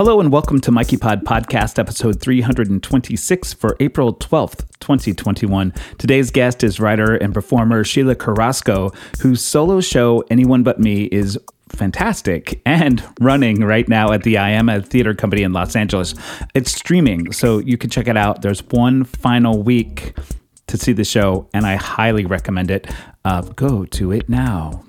Hello and welcome to Mikey Pod Podcast, episode 326 for April 12th, 2021. Today's guest is writer and performer Sheila Carrasco, whose solo show, Anyone But Me, is fantastic and running right now at the I Am a Theater Company in Los Angeles. It's streaming, so you can check it out. There's one final week to see the show, and I highly recommend it. Uh, go to it now.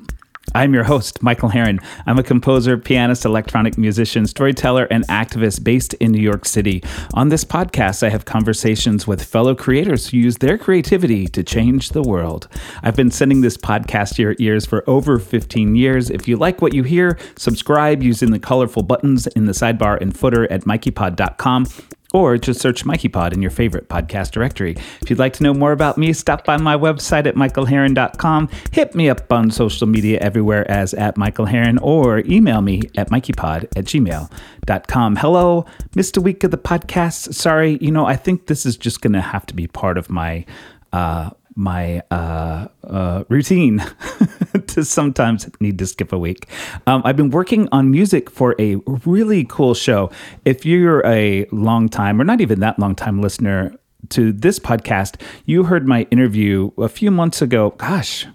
I'm your host, Michael Herron. I'm a composer, pianist, electronic musician, storyteller, and activist based in New York City. On this podcast, I have conversations with fellow creators who use their creativity to change the world. I've been sending this podcast to your ears for over 15 years. If you like what you hear, subscribe using the colorful buttons in the sidebar and footer at mikeypod.com or just search MikeyPod in your favorite podcast directory. If you'd like to know more about me, stop by my website at michaelherron.com, hit me up on social media everywhere as at Michael Herron, or email me at mikeypod at gmail.com. Hello, Mr. Week of the podcast. Sorry, you know, I think this is just going to have to be part of my uh, my uh, uh, routine to sometimes need to skip a week. Um, I've been working on music for a really cool show. If you're a long time, or not even that long time listener to this podcast, you heard my interview a few months ago. Gosh,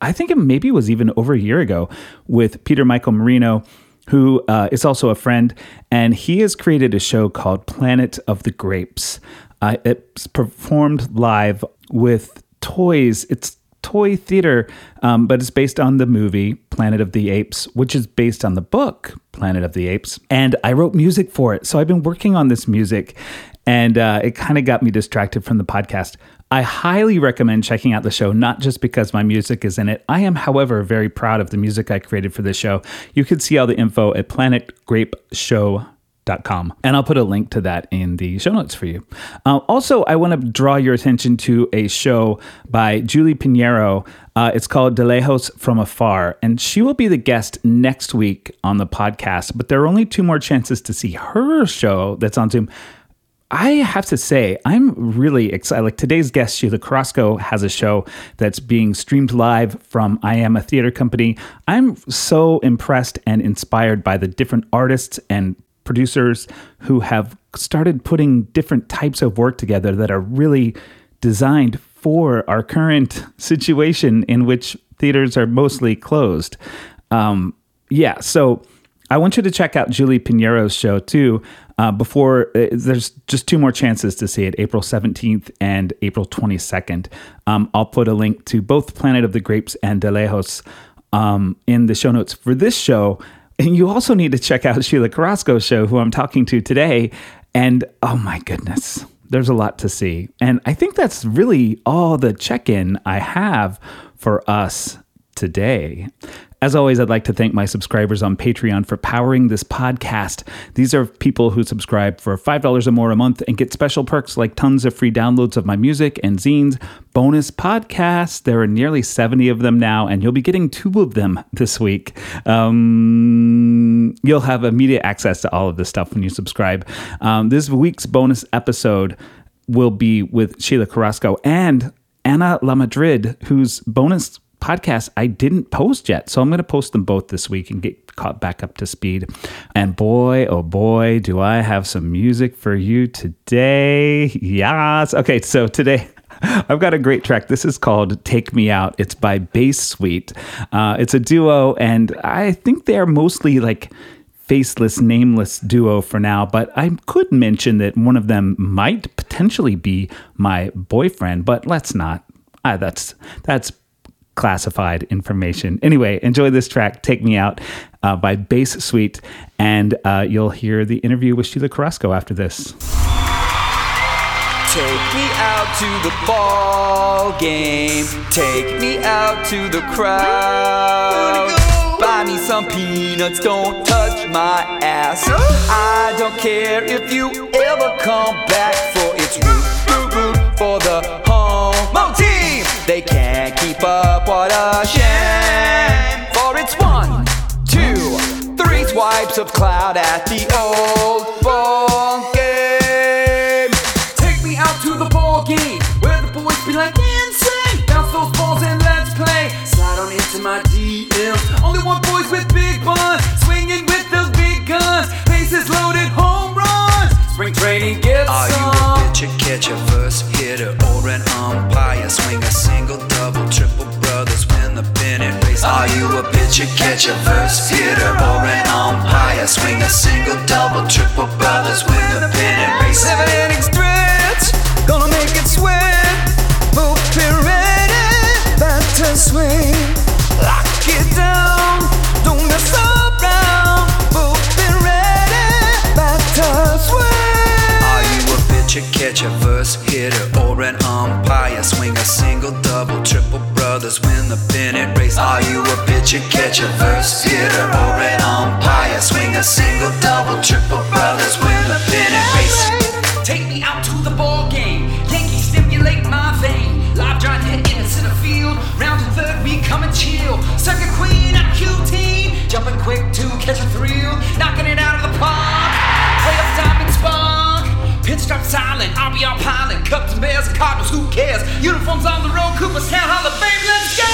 I think it maybe was even over a year ago with Peter Michael Marino who uh, is also a friend, and he has created a show called Planet of the Grapes. Uh, it's performed live with toys. It's toy theater, um, but it's based on the movie Planet of the Apes, which is based on the book Planet of the Apes. And I wrote music for it. So I've been working on this music, and uh, it kind of got me distracted from the podcast. I highly recommend checking out the show, not just because my music is in it. I am, however, very proud of the music I created for this show. You can see all the info at planetgrapeshow.com Com. And I'll put a link to that in the show notes for you. Uh, also, I want to draw your attention to a show by Julie Pinheiro. Uh, it's called De Lejos from Afar, and she will be the guest next week on the podcast. But there are only two more chances to see her show that's on Zoom. I have to say, I'm really excited. Like today's guest, Sheila Carrasco, has a show that's being streamed live from I Am a Theater Company. I'm so impressed and inspired by the different artists and producers who have started putting different types of work together that are really designed for our current situation in which theaters are mostly closed. Um, yeah, so I want you to check out Julie Pinheiro's show too. Uh, before uh, there's just two more chances to see it April 17th and April 22nd. Um, I'll put a link to both Planet of the Grapes and De Lejos um, in the show notes for this show. And you also need to check out Sheila Carrasco's show, who I'm talking to today. And oh my goodness, there's a lot to see. And I think that's really all the check in I have for us today. As always, I'd like to thank my subscribers on Patreon for powering this podcast. These are people who subscribe for $5 or more a month and get special perks like tons of free downloads of my music and zines, bonus podcasts. There are nearly 70 of them now, and you'll be getting two of them this week. Um, you'll have immediate access to all of this stuff when you subscribe. Um, this week's bonus episode will be with Sheila Carrasco and Anna LaMadrid, whose bonus podcast I didn't post yet. So I'm going to post them both this week and get caught back up to speed. And boy, oh boy, do I have some music for you today. Yes. Okay, so today. I've got a great track. This is called Take Me Out. It's by Bass Suite. Uh, it's a duo, and I think they're mostly like faceless, nameless duo for now, but I could mention that one of them might potentially be my boyfriend, but let's not. Uh, that's that's classified information. Anyway, enjoy this track, Take Me Out uh, by Bass Suite, and uh, you'll hear the interview with Sheila Carrasco after this. Take me out to the ball game. Take me out to the crowd. Buy me some peanuts, don't touch my ass. I don't care if you ever come back, for it's root, root, root for the home team. They can't keep up, what a shame. For it's one, two, three swipes of cloud at the old ball game. Take me out to the ball game where the boys be like insane. Bounce those balls and let's play. Slide on into my DMs. Only one boys with big buns, swinging with those big guns. Bases loaded when he gets Are you a pitcher, catcher, first hitter, or an umpire? Swing a single, double, triple, brothers win the race. Are you a pitcher, catcher, first hitter, or an umpire? Swing a single, double, triple, brothers win the pennant race. Seven inning stretch, gonna make it sweat. Hope you're ready, back to swing. Lock it down, don't mess around. Hope you're ready, back to swing. Are you a pitcher, first hitter, or an umpire? Swing a single, double, triple, brothers win the pennant race. Are you a pitcher, catcher, first hitter, or an umpire? Swing a single, double, triple, brothers win the pennant race. Take me out to the ball game. Yankees stimulate my vein. Live drive hit in the center field. Round to third, we come and chill. Circuit queen, I'm QT. Jumping quick to catch a thrill. Knocking it out of the Pitch drop silent. RBR pilot. Cubs and Bears and Cardinals, who cares? Uniforms on the road. Cooperstown Hall of Fame. Let's go!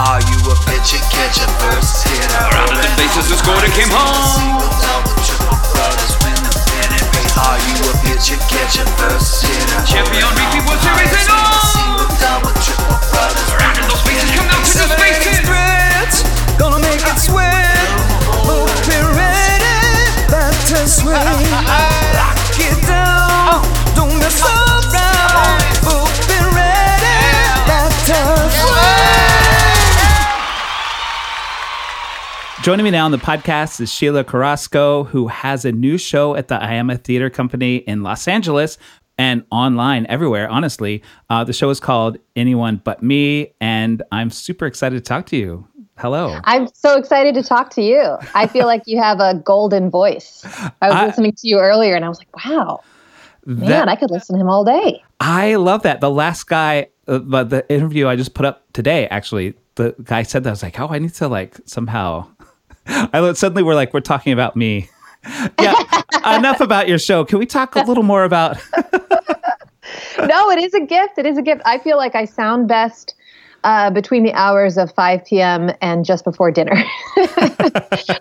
Are you a pitcher, catcher, first hitter? Rounded the bases and scored and came home. Are you a pitcher, catcher, first hitter? Champion repeat World Series and all. Triple, brothers those come out to the spaces. Gonna make it sweat. Hope you're ready. Back to swing. Lock it down. Don't mess around. Joining me now on the podcast is Sheila Carrasco, who has a new show at the Iama Theater Company in Los Angeles and online everywhere, honestly. Uh, the show is called Anyone But Me, and I'm super excited to talk to you. Hello. I'm so excited to talk to you. I feel like you have a golden voice. I was I- listening to you earlier and I was like, wow, man, I could listen to him all day. I love that. The last guy, uh, but the interview I just put up today, actually, the guy said that. I was like, oh, I need to like somehow. I suddenly we're like, we're talking about me. yeah. enough about your show. Can we talk a little more about? No, it is a gift. It is a gift. I feel like I sound best uh, between the hours of 5 p.m. and just before dinner.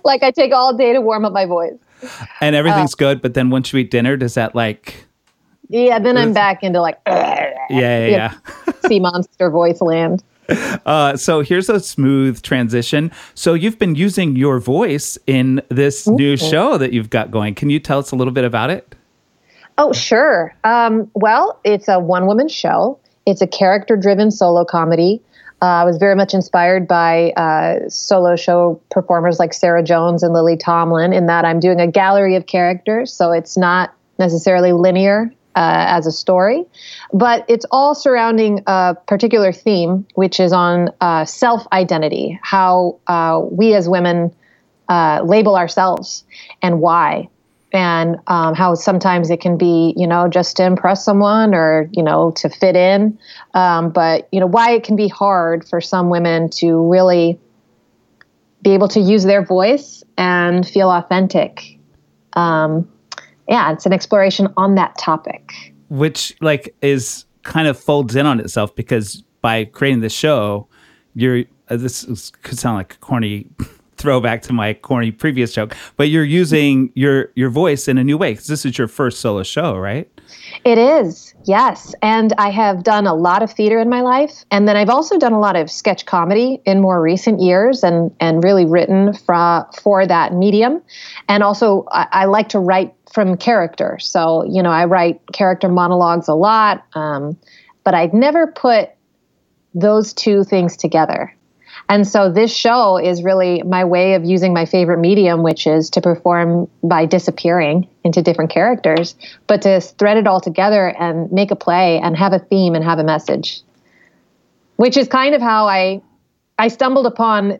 like I take all day to warm up my voice. and everything's good, but then once you eat dinner, does that like? Yeah, then I'm back into like Yeah, yeah, yeah. sea monster voice land. Uh, so here's a smooth transition. So you've been using your voice in this new show that you've got going. Can you tell us a little bit about it? Oh, sure. Um, well, it's a one woman show, it's a character driven solo comedy. Uh, I was very much inspired by uh, solo show performers like Sarah Jones and Lily Tomlin, in that I'm doing a gallery of characters. So it's not necessarily linear uh, as a story, but it's all surrounding a particular theme, which is on uh, self identity, how uh, we as women uh, label ourselves and why. And um, how sometimes it can be you know just to impress someone or you know to fit in. Um, but you know why it can be hard for some women to really be able to use their voice and feel authentic. Um, yeah it's an exploration on that topic. Which like is kind of folds in on itself because by creating the show, you're uh, this is, could sound like a corny throwback to my corny previous joke, but you're using your your voice in a new way because this is your first solo show, right? It is, yes. And I have done a lot of theater in my life. And then I've also done a lot of sketch comedy in more recent years and, and really written for, for that medium. And also, I, I like to write from character. So, you know, I write character monologues a lot, um, but I'd never put those two things together. And so this show is really my way of using my favorite medium, which is to perform by disappearing into different characters, but to thread it all together and make a play and have a theme and have a message. Which is kind of how I I stumbled upon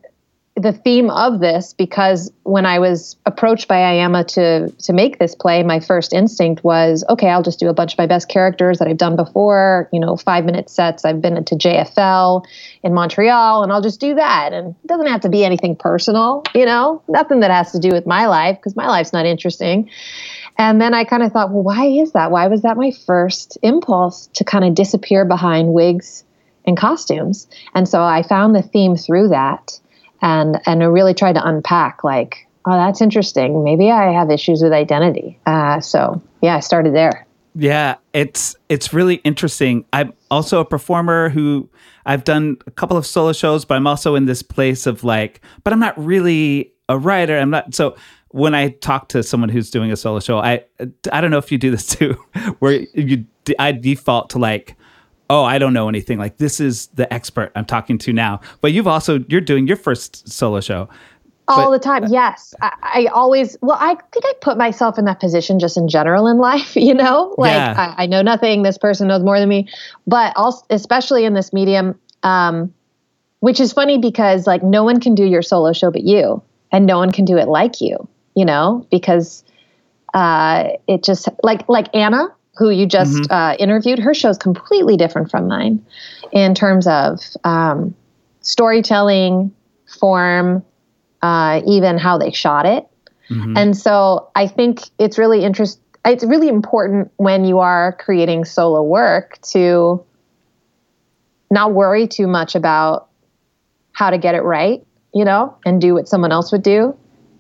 the theme of this because when I was approached by IAMA to to make this play, my first instinct was, okay, I'll just do a bunch of my best characters that I've done before, you know, five minute sets. I've been to JFL in Montreal, and I'll just do that. And it doesn't have to be anything personal, you know, nothing that has to do with my life because my life's not interesting. And then I kind of thought, well, why is that? Why was that my first impulse to kind of disappear behind wigs and costumes. And so I found the theme through that and and really tried to unpack like, oh, that's interesting. Maybe I have issues with identity. Uh, so yeah, I started there. Yeah, it's it's really interesting. I'm also a performer who I've done a couple of solo shows, but I'm also in this place of like, but I'm not really a writer. I'm not so when I talk to someone who's doing a solo show, I I don't know if you do this too, where you I default to like, oh, I don't know anything. Like this is the expert I'm talking to now. But you've also you're doing your first solo show. All but, the time yes. I, I, always well i think i put myself in that position just in general in life you know? Like yeah. I, I, know nothing. This person knows more than me. But also especially in this medium um, which is funny because like no one can do your solo show but you. And no one can do it like you you know? Because uh, it just like like anna who you just mm-hmm. uh, interviewed her show is completely different from mine in terms of um, storytelling form uh, even how they shot it. Mm-hmm. And so I think it's really interesting. It's really important when you are creating solo work to not worry too much about how to get it right, you know, and do what someone else would do.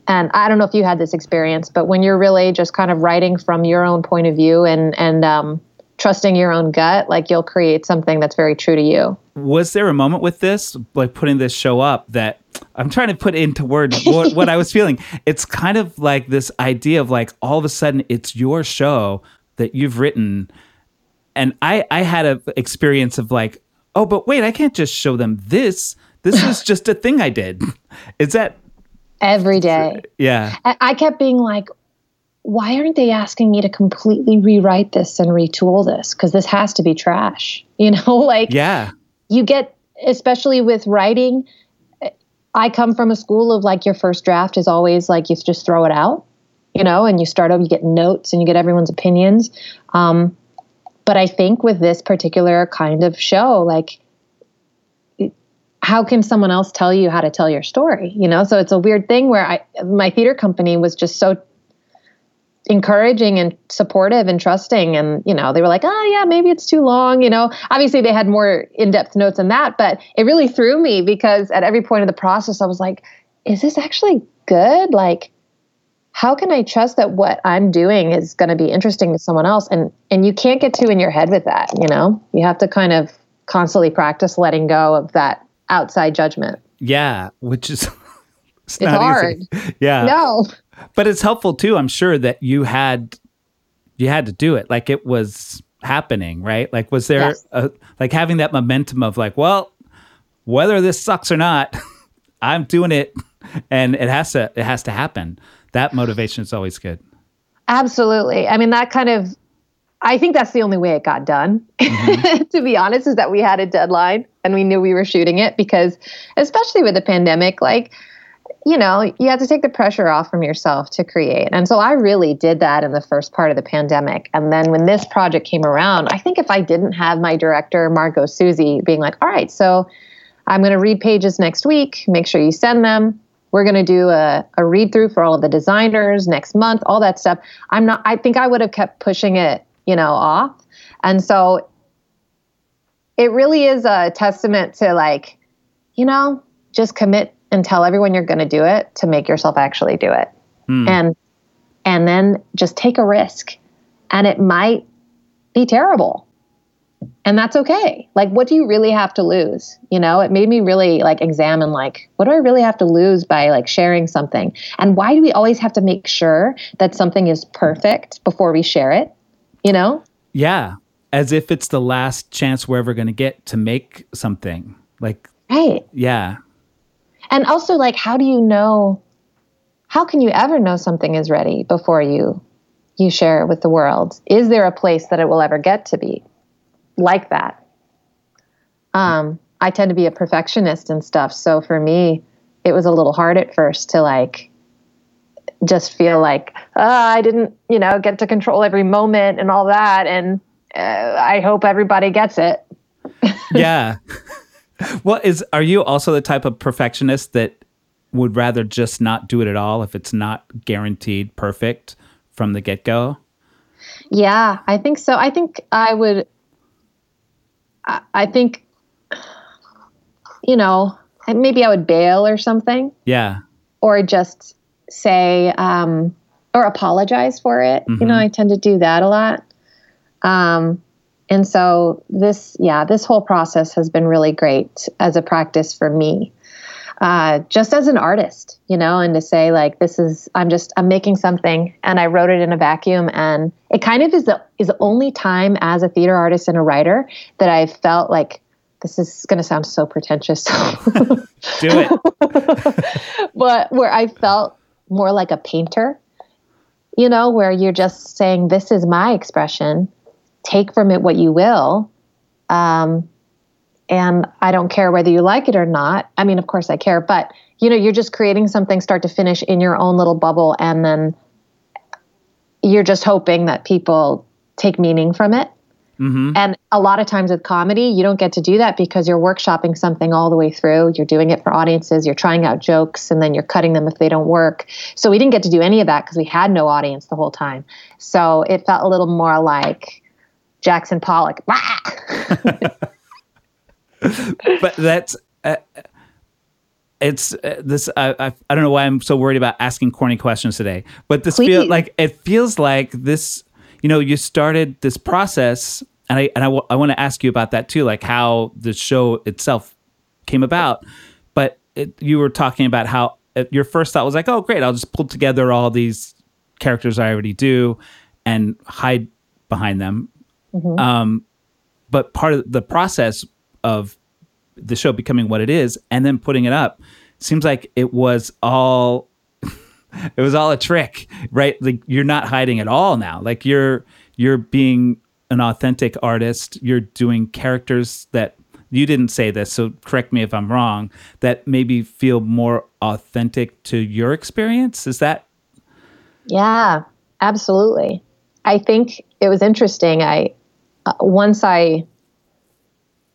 And I don't know if you had this experience, but when you're really just kind of writing from your own point of view and and um, trusting your own gut, like you'll create something that's very true to you. Was there a moment with this, like putting this show up, that I'm trying to put into words what, what I was feeling? It's kind of like this idea of like all of a sudden it's your show that you've written. And I, I had an experience of like, oh, but wait, I can't just show them this. This is just a thing I did. Is that every day? Yeah. I kept being like, why aren't they asking me to completely rewrite this and retool this? Because this has to be trash. You know, like, yeah, you get, especially with writing, I come from a school of like your first draft is always like you just throw it out, you know, and you start up, you get notes and you get everyone's opinions. Um, but I think with this particular kind of show, like, how can someone else tell you how to tell your story? You know, so it's a weird thing where I, my theater company was just so encouraging and supportive and trusting and you know they were like oh yeah maybe it's too long you know. Obviously they had more in-depth notes than that but it really threw me because at every point of the process i was like is this actually good? Like how can i trust that what i'm doing is going to be interesting to someone else? And and you can't get too in your head with that you know? You have to kind of constantly practice letting go of that outside judgment yeah which is it's, it's hard easy. yeah no but it's helpful too, I'm sure that you had you had to do it. Like it was happening, right? Like was there yes. a, like having that momentum of like, well, whether this sucks or not, I'm doing it and it has to it has to happen. That motivation is always good. Absolutely. I mean that kind of I think that's the only way it got done. Mm-hmm. to be honest, is that we had a deadline and we knew we were shooting it because especially with the pandemic, like you know, you have to take the pressure off from yourself to create. And so I really did that in the first part of the pandemic. And then when this project came around, I think if I didn't have my director, Margot Susie, being like, all right, so I'm going to read pages next week, make sure you send them. We're going to do a, a read through for all of the designers next month, all that stuff. I'm not, I think I would have kept pushing it, you know, off. And so it really is a testament to like, you know, just commit and tell everyone you're going to do it to make yourself actually do it. Hmm. And and then just take a risk. And it might be terrible. And that's okay. Like what do you really have to lose? You know, it made me really like examine like what do I really have to lose by like sharing something? And why do we always have to make sure that something is perfect before we share it? You know? Yeah, as if it's the last chance we're ever going to get to make something. Like Right. Yeah and also like how do you know how can you ever know something is ready before you you share it with the world is there a place that it will ever get to be like that um i tend to be a perfectionist and stuff so for me it was a little hard at first to like just feel like oh, i didn't you know get to control every moment and all that and uh, i hope everybody gets it yeah well, is are you also the type of perfectionist that would rather just not do it at all if it's not guaranteed perfect from the get go? Yeah, I think so. I think I would. I, I think you know, maybe I would bail or something, Yeah. or just say, um, or apologize for it. You know, I tend to do that a lot. Um, and so this, yeah, this whole process has been really great as a practice for me. Uh, just as an artist, you know, and to say like, this is, I'm just, I'm making something and I wrote it in a vacuum. And it kind of is the, is the only time as a theater artist and a writer that I felt like, this is going to sound so pretentious. Do it. but where I felt more like a painter, you know, where you're just saying, This is my expression, take from it what you will. Um, and I don't care whether you like it or not. I mean, of course I care, but you know, you're just creating something start to finish in your own little bubble, and then you're just hoping that people take meaning from it. And a lot of times with comedy, you don't get to do that because you're workshopping something all the way through. You're doing it for audiences, you're trying out jokes, and then you're cutting them if they don't work. So we didn't get to do any of that because we had no audience the whole time. So it felt a little more like Jackson Pollock. but that's uh, it's uh, this I, I I don't know why I'm so worried about asking corny questions today but this feel like it feels like this you know you started this process and I and I, w- I want to ask you about that too like how the show itself came about. But it, you were talking about how uh, your first thought was like oh great I'll just pull together all these characters I already do and hide behind them. Um but part of the process of the show becoming what it is and then putting it up seems like it was all it was all a trick right like you're not hiding at all now like you're you're being an authentic artist you're doing characters that you didn't say this so correct me if i'm wrong that maybe feel more authentic to your experience is that Yeah, absolutely. I think it was interesting. I uh, once I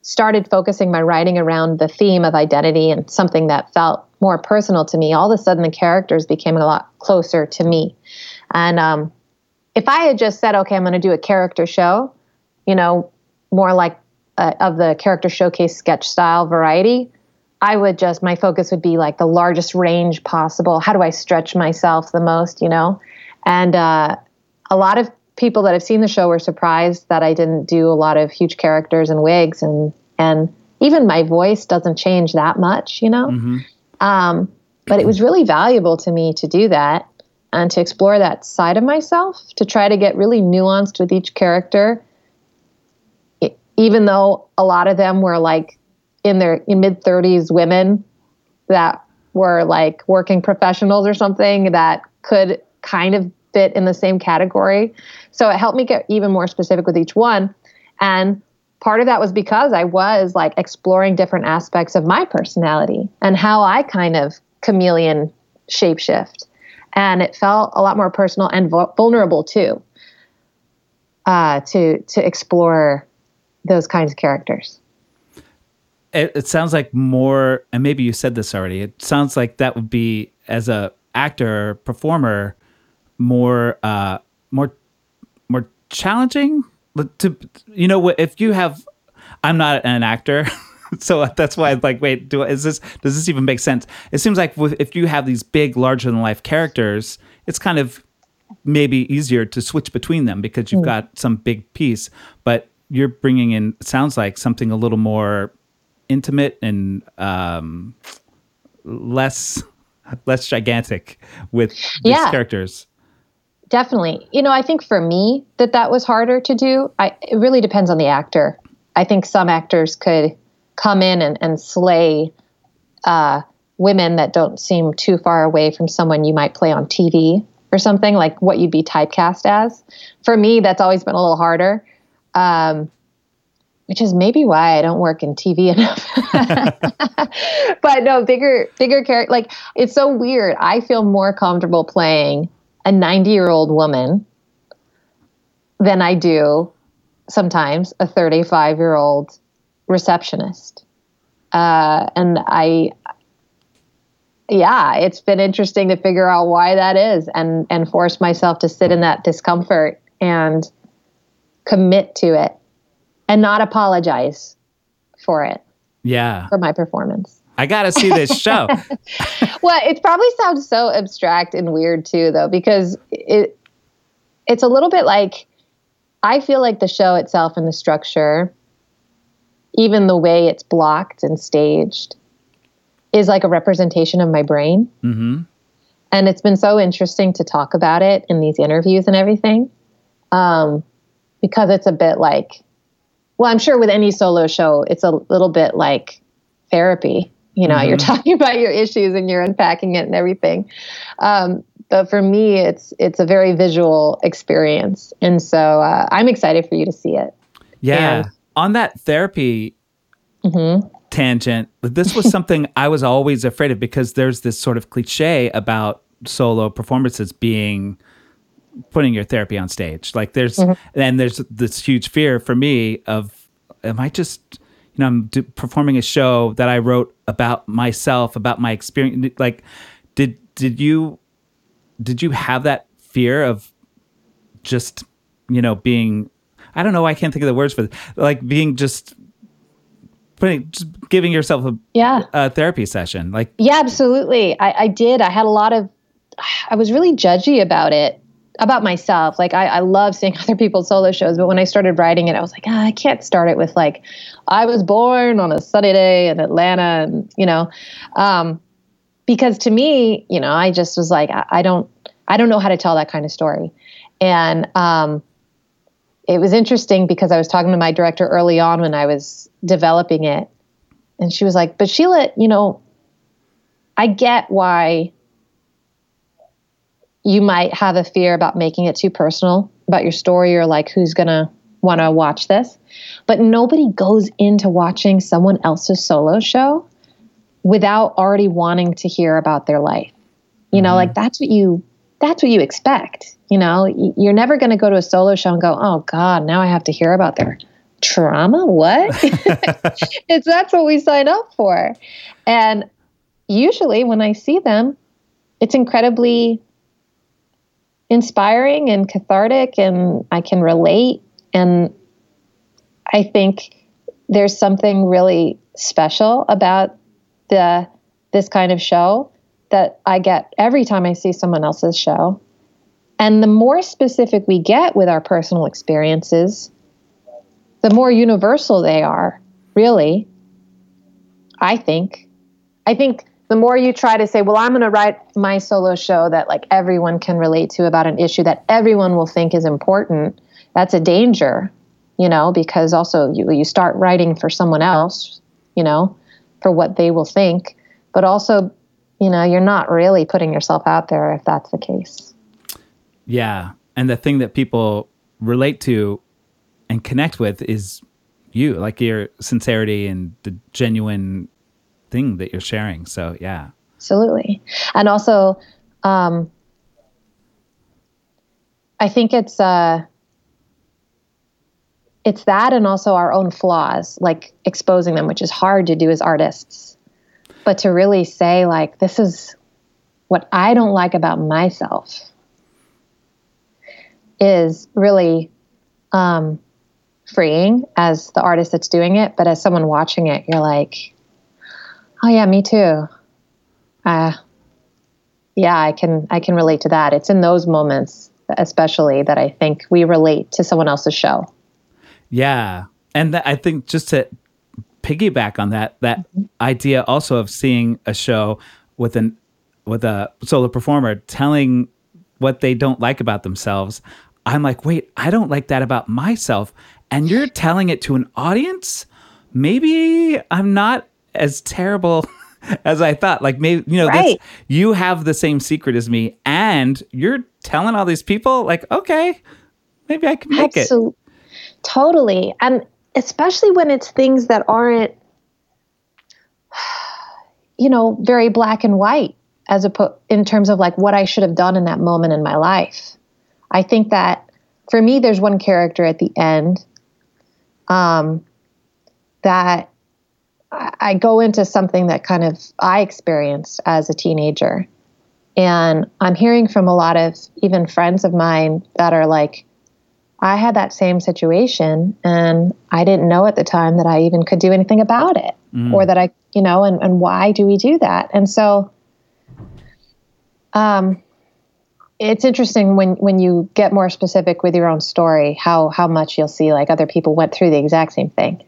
started focusing my writing around the theme of identity and something that felt more personal to me, all of a sudden the characters became a lot closer to me. And um, if I had just said, "Okay, I'm going to do a character show," you know, more like uh, of the character showcase sketch style variety, I would just my focus would be like the largest range possible. How do I stretch myself the most, you know? And uh, a lot of people that have seen the show were surprised that I didn't do a lot of huge characters and wigs, and and even my voice doesn't change that much, you know. Um, but it was really valuable to me to do that and to explore that side of myself, to try to get really nuanced with each character, even though a lot of them were like in their in mid 30s women that were like working professionals or something that could kind of fit in the same category. So it helped me get even more specific with each one. And part of that was because I was like exploring different aspects of my personality and how I kind of chameleon shapeshift. And it felt a lot more personal and vulnerable too, uh, to to explore those kinds of characters. it, it sounds like more and maybe you said this already it sounds like that would be as a actor performer more uh more more challenging? But to you know what if you have i'm not an actor so that's why i'm like wait do is this does this even make sense? It seems like with, if you have these big larger than life characters it's kind of maybe easier to switch between them because you've got some big piece but you're bringing in sounds like something a little more intimate and um, less less gigantic with these characters Definitely. You know, I think for me that that was harder to do. I, it really depends on the actor. I think some actors could come in and, and slay uh, women that don't seem too far away from someone you might play on TV or something like what you'd be typecast as. For me, that's always been a little harder, um, which is maybe why I don't work in TV enough. but no, bigger, bigger character. Like it's so weird. I feel more comfortable playing a 90 year old woman than I do sometimes a 35 year old receptionist. Uh, and I, yeah, it's been interesting to figure out why that is and, and force myself to sit in that discomfort and commit to it and not apologize for it. Yeah. for my performance. I got to see this show. well, it probably sounds so abstract and weird too, though, because it it's a little bit like I feel like the show itself and the structure, even the way it's blocked and staged, is like a representation of my brain. hmm And it's been so interesting to talk about it in these interviews and everything, um, because it's a bit like, well, I'm sure with any solo show, it's a little bit like therapy. You know, you're talking about your issues and you're unpacking it and everything. Um, but for me, it's it's a very visual experience, and so uh, I'm excited for you to see it. Yeah. And- On that therapy Mm-hmm. tangent, this was something I was always afraid of because there's this sort of cliche about solo performances being putting your therapy on stage. Like there's, Mm-hmm. and there's this huge fear for me of, am I just, you know, I'm do, performing a show that I wrote about myself, about my experience. Like, did, did you, did you have that fear of just, you know, being, I don't know, I can't think of the words for it, like being just putting, just giving yourself a, Yeah. a therapy session. Like, Yeah, absolutely. I, I did. I had a lot of, I was really judgy about it, about myself. Like, I, I love seeing other people's solo shows, but when I started writing it, I was like, ah, I can't start it with, like, I was born on a sunny day in Atlanta, and, you know, um, because to me, you know, I just was like, I, I don't, I don't know how to tell that kind of story. And, um, it was interesting because I was talking to my director early on when I was developing it. And she was like, But Sheila, you know, I get why you might have a fear about making it too personal about your story or like who's going to want to watch this. But nobody goes into watching someone else's solo show without already wanting to hear about their life. You know, mm-hmm. like that's what you that's what you expect. You know, you're never going to go to a solo show and go, "Oh god, now I have to hear about their trauma." What? it's that's what we sign up for. And usually when I see them, it's incredibly inspiring and cathartic and I can relate and I think there's something really special about the this kind of show that I get every time I see someone else's show. And the more specific we get with our personal experiences, the more universal they are, really. I think. I think the more you try to say, well, I'm going to write my solo show that like everyone can relate to about an issue that everyone will think is important, that's a danger, you know, because also you you start writing for someone else, you know, for what they will think, but also, you know, you're not really putting yourself out there if that's the case. Yeah. And the thing that people relate to and connect with is you, like your sincerity and the genuine thing that you're sharing. So, yeah. Absolutely. And also, um, I think it's uh, it's that, and also our own flaws, like exposing them, which is hard to do as artists. But to really say, like, this is what I don't like about myself, is really um, freeing as the artist that's doing it. But as someone watching it, you're like, oh yeah, me too. Uh, yeah, I can I can relate to that. It's in those moments, especially, that I think we relate to someone else's show. Yeah. And that, I think just to piggyback on that, that idea also of seeing a show with an with a solo performer telling what they don't like about themselves, I'm like, wait, I don't like that about myself. And you're telling it to an audience? Maybe I'm not as terrible as I thought. Like maybe you know, that's, Right. you have the same secret as me, and you're telling all these people, like, okay, maybe I can make it. Absol- Totally. And especially when it's things that aren't, you know, very black and white as a in terms of like what I should have done in that moment in my life. I think that for me, there's one character at the end um, that I, go into something that kind of I experienced as a teenager. And I'm hearing from a lot of even friends of mine that are like, I had that same situation and I didn't know at the time that I even could do anything about it Mm. or that I, you know, and, and why do we do that? And so, um, it's interesting when, when you get more specific with your own story, how, how much you'll see like other people went through the exact same thing.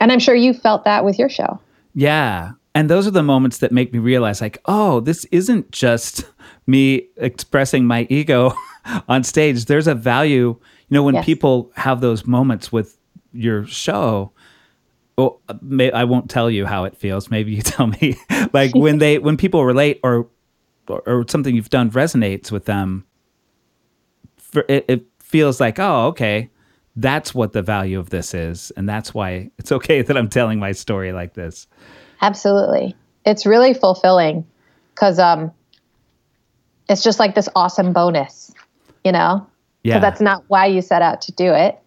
And I'm sure you felt that with your show. Yeah. And those are the moments that make me realize, like, oh, this isn't just me expressing my ego on stage. There's a value, you know, when Yes. people have those moments with your show. Well, may, I won't tell you how it feels. Maybe you tell me. like when they, when people relate or, or, or something you've done resonates with them, for, it, it feels like, oh, okay, that's what the value of this is, and that's why it's okay that I'm telling my story like this. Absolutely. It's really fulfilling because um, it's just like this awesome bonus, you know? Yeah. That's not why you set out to do it.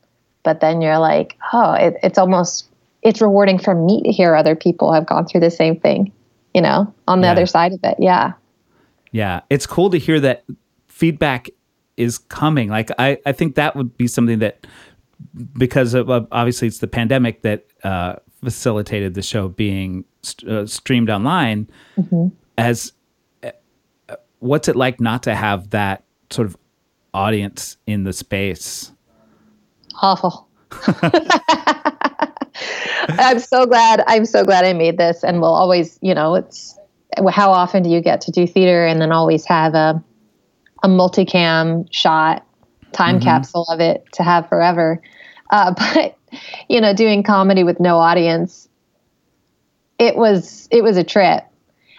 But then you're like, oh, it, it's almost, it's rewarding for me to hear other people have gone through the same thing, you know, on the Yeah. other side of it. Yeah. Yeah, it's cool to hear that feedback is coming. Like I, I think that would be something that because of obviously it's the pandemic that uh, facilitated the show being st- uh, streamed online. As uh, what's it like not to have that sort of audience in the space? Awful. I'm so glad. I'm so glad I made this, and we'll always, you know, it's how often do you get to do theater and then always have a a multicam shot, time capsule of it to have forever. Uh, but you know, doing comedy with no audience, it was it was a trip.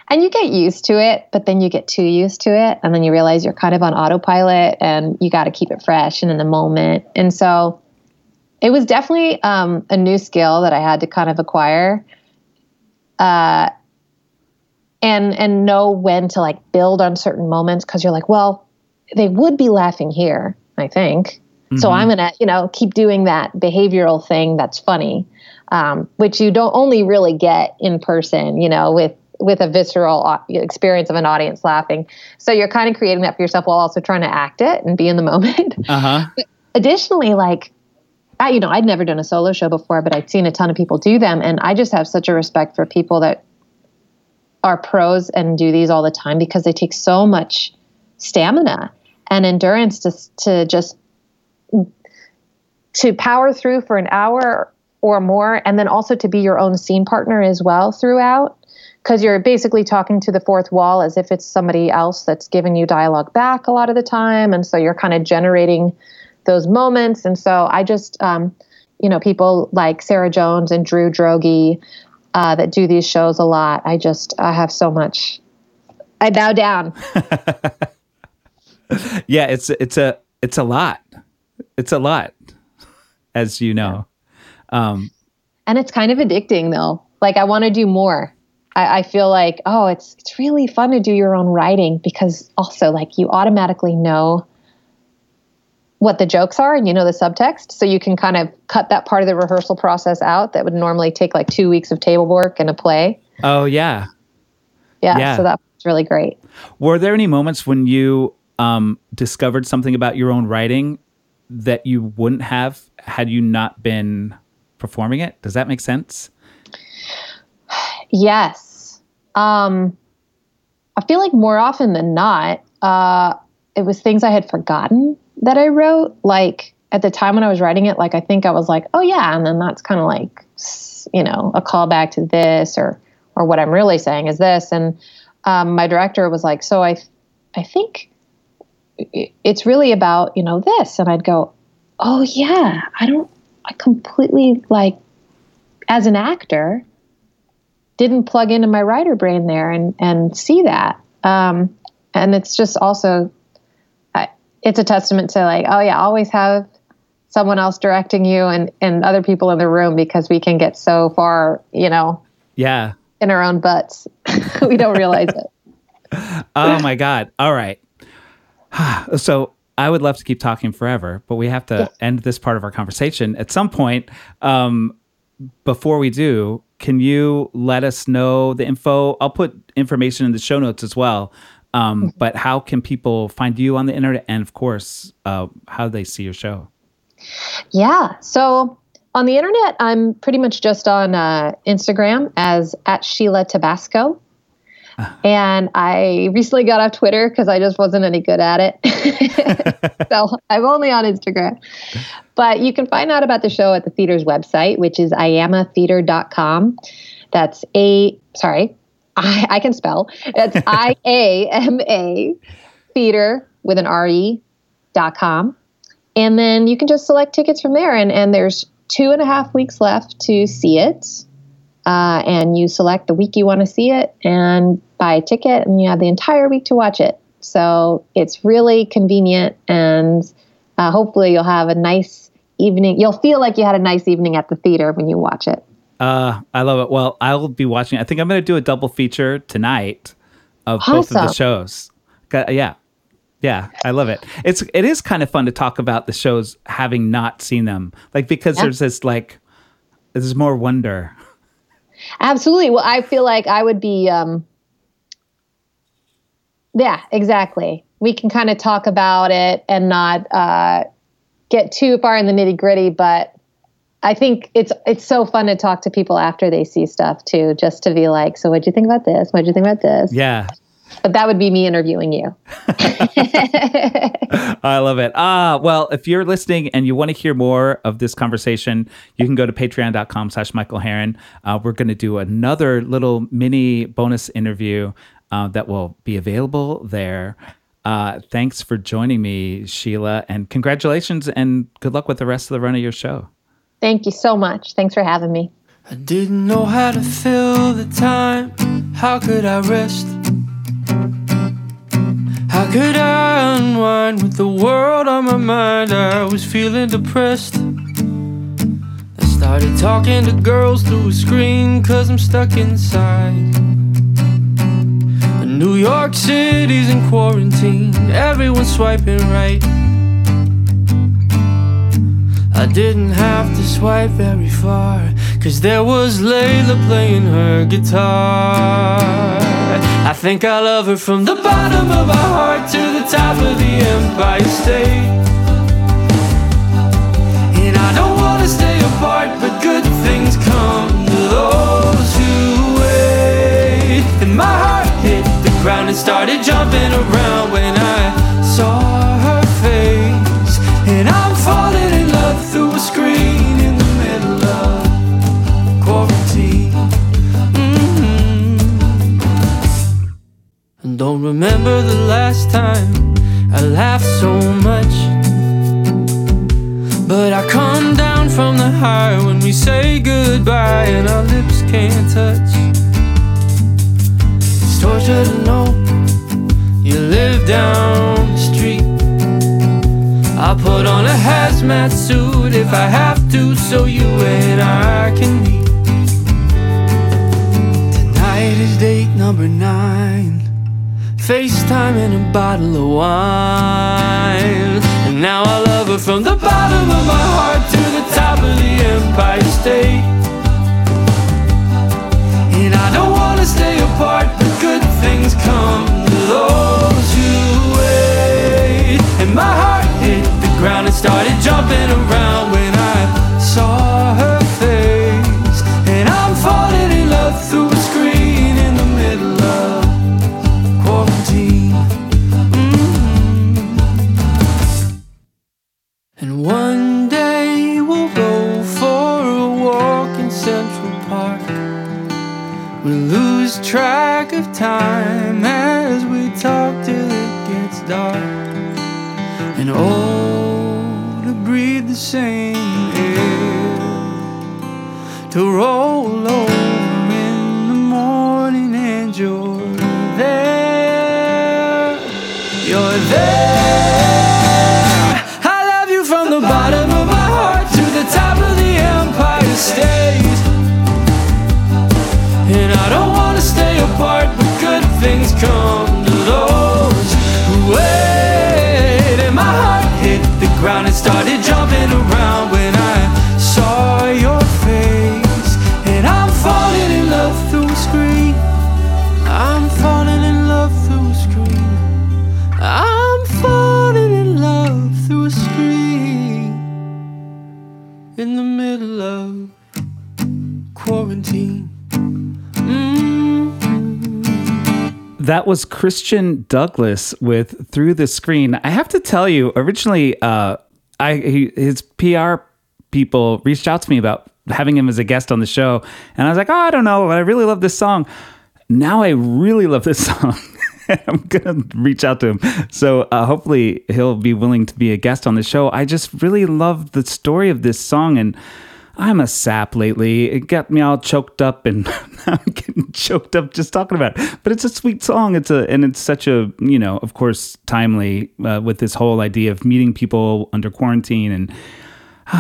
And you get used to it, but then you get too used to it, and then you realize you're kind of on autopilot, and you got to keep it fresh and in the moment. And so, it was definitely um, a new skill that I had to kind of acquire, uh, and and know when to like build on certain moments because you're like, well, they would be laughing here, I think. So I'm gonna, you know, keep doing that behavioral thing that's funny, um, which you don't only really get in person, you know, with with a visceral experience of an audience laughing. So you're kind of creating that for yourself while also trying to act it and be in the moment. Uh huh. additionally, like, I, you know, I'd never done a solo show before, but I'd seen a ton of people do them. And I just have such a respect for people that are pros and do these all the time because they take so much stamina and endurance to, to just to power through for an hour or more and then also to be your own scene partner as well throughout because you're basically talking to the fourth wall as if it's somebody else that's giving you dialogue back a lot of the time and so you're kind of generating those moments. And so i just um, you know people like sarah jones and Drew Droege uh, that do these shows a lot i just i have so much i bow down Yeah, it's it's a it's a lot. It's a lot, as you know. Um, and it's kind of addicting though like i want to do more I, I feel like oh it's it's really fun to do your own writing because also like you automatically know what the jokes are and you know the subtext so you can kind of cut that part of the rehearsal process out that would normally take like two weeks of table work and a play oh yeah. yeah, Yeah. so that's really great Were there any moments when you um, discovered something about your own writing that you wouldn't have had you not been performing it? Does that make sense? Yes. Um, I feel like more often than not, uh, it was things I had forgotten that I wrote. Like at the time when I was writing it, like I think I was like, oh yeah, and then that's kind of like, you know, a callback to this, or or what I'm really saying is this. And um, my director was like, so I, I think it's really about you know this, and I'd go, oh yeah, I don't, I completely like, as an actor didn't plug into my writer brain there and and see that. Um, and it's just also, I, it's a testament to like, oh yeah, always have someone else directing you and and other people in the room because we can get so far, you know, Yeah. in our own butts, we don't realize it. Oh my God. All right. so I would love to keep talking forever, but we have to end this part of our conversation at some point. Um, before we do, can you let us know the info? I'll put information in the show notes as well. Um, but how can people find you on the internet? And of course, uh, how they see your show? Yeah. So on the internet, I'm pretty much just on uh, Instagram as at Sheila Tabasco. And I recently got off Twitter because I just wasn't any good at it. so I'm only on Instagram. But you can find out about the show at the theater's website, which is iamatheater.com. That's a, sorry, I, I can spell. It's I A M A theater with an R E dot com. And then you can just select tickets from there. And, and there's two and a half weeks left to see it. Uh, and you select the week you want to see it and buy a ticket, and you have the entire week to watch it. So it's really convenient, and uh, hopefully, you'll have a nice evening. You'll feel like you had a nice evening at the theater when you watch it. Uh, I love it. Well, I'll be watching. I think I'm going to do a double feature tonight of awesome. both of the shows. Yeah, yeah, I love it. It's it is kind of fun to talk about the shows having not seen them, like because yeah. there's this like there's more wonder. Absolutely. Well, I feel like I would be. um Yeah, exactly. We can kind of talk about it and not uh, get too far in the nitty gritty, but I think it's it's so fun to talk to people after they see stuff too, just to be like, so what'd you think about this? What'd you think about this? Yeah, but that would be me interviewing you. I love it. Ah, well, if you're listening and you want to hear more of this conversation, you can go to patreon.com slash Michael Herron. Uh, we're going to do another little mini bonus interview uh, that will be available there. Uh, thanks for joining me, Sheila, and congratulations and good luck with the rest of the run of your show. Thank you so much. Thanks for having me. I didn't know how to fill the time. How could I rest? Could I unwind with the world on my mind? I was feeling depressed. I started talking to girls through a screen, cause I'm stuck inside. New York City's in quarantine, everyone's swiping right. I didn't have to swipe very far, cause there was Layla playing her guitar. I think I love her from the bottom of my heart to the top of the Empire State. And I don't wanna stay apart, but good things come to those who wait. And my heart hit the ground and started jumping around when I saw remember the last time I laughed so much. But I come down from the high when we say goodbye and our lips can't touch. It's torture to know you live down the street. I'll put on a hazmat suit if I have to, so you and I can meet. Tonight is date number nine. FaceTime and a bottle of wine. And now I love her from the bottom of my heart to the top of the Empire State. And I don't wanna stay apart, but good things come to those who wait. And my heart hit the ground and started jumping around when I saw in the middle of quarantine. Mm-hmm. That was Christian Douglas with Through the Screen. I have to tell you, originally, uh, I he, his PR people reached out to me about having him as a guest on the show, and I was like, oh, I don't know, but I really love this song. Now I really love this song. I'm gonna reach out to him. So uh, hopefully he'll be willing to be a guest on the show. I just really love the story of this song and. I'm a sap lately. It got me all choked up, and I'm getting choked up just talking about it. But it's a sweet song. It's a and it's such a you know, of course, timely uh, with this whole idea of meeting people under quarantine and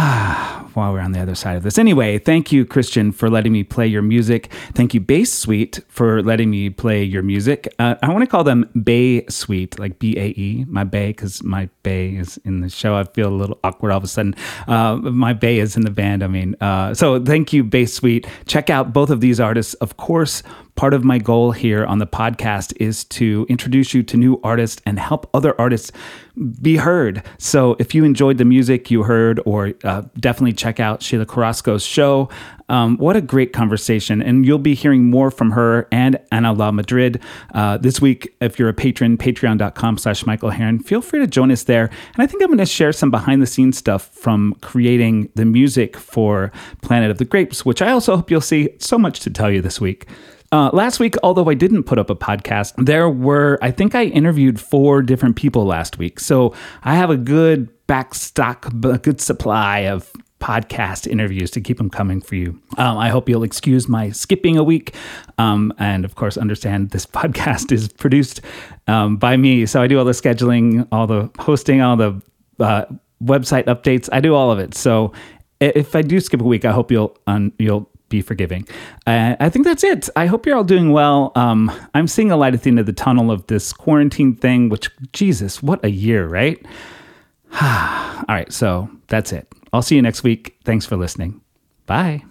while we're on the other side of this. Anyway, thank you, Christian, for letting me play your music. Thank you, Bass Suite, for letting me play your music. Uh, I want to call them Bay Suite, like B A E, my Bay, because my Bay is in the show. I feel a little awkward all of a sudden. Uh, my Bay is in the band. I mean, uh, so thank you, Bass Suite. Check out both of these artists. Of course, Part of my goal here on the podcast is to introduce you to new artists and help other artists be heard. So if you enjoyed the music you heard, or uh, definitely check out Sheila Carrasco's show. Um, what a great conversation. And you'll be hearing more from her and Ana LaMadrid uh, this week. If you're a patron, patreon.com slash Michael Herron, feel free to join us there. And I think I'm going to share some behind the scenes stuff from creating the music for Planet of the Grapes, which I also hope you'll see. So much to tell you this week. Uh, last week, although I didn't put up a podcast, there were, I think I interviewed four different people last week. So I have a good backstock, a good supply of podcast interviews to keep them coming for you. Um, I hope you'll excuse my skipping a week. Um, and of course, understand this podcast is produced um, by me. So I do all the scheduling, all the hosting, all the uh, website updates. I do all of it. So if I do skip a week, I hope you'll you'll be forgiving. Uh, I think that's it. I hope you're all doing well. Um, I'm seeing a light at the end of the tunnel of this quarantine thing, which, Jesus, what a year, right? all right, so that's it. I'll see you next week. Thanks for listening. Bye.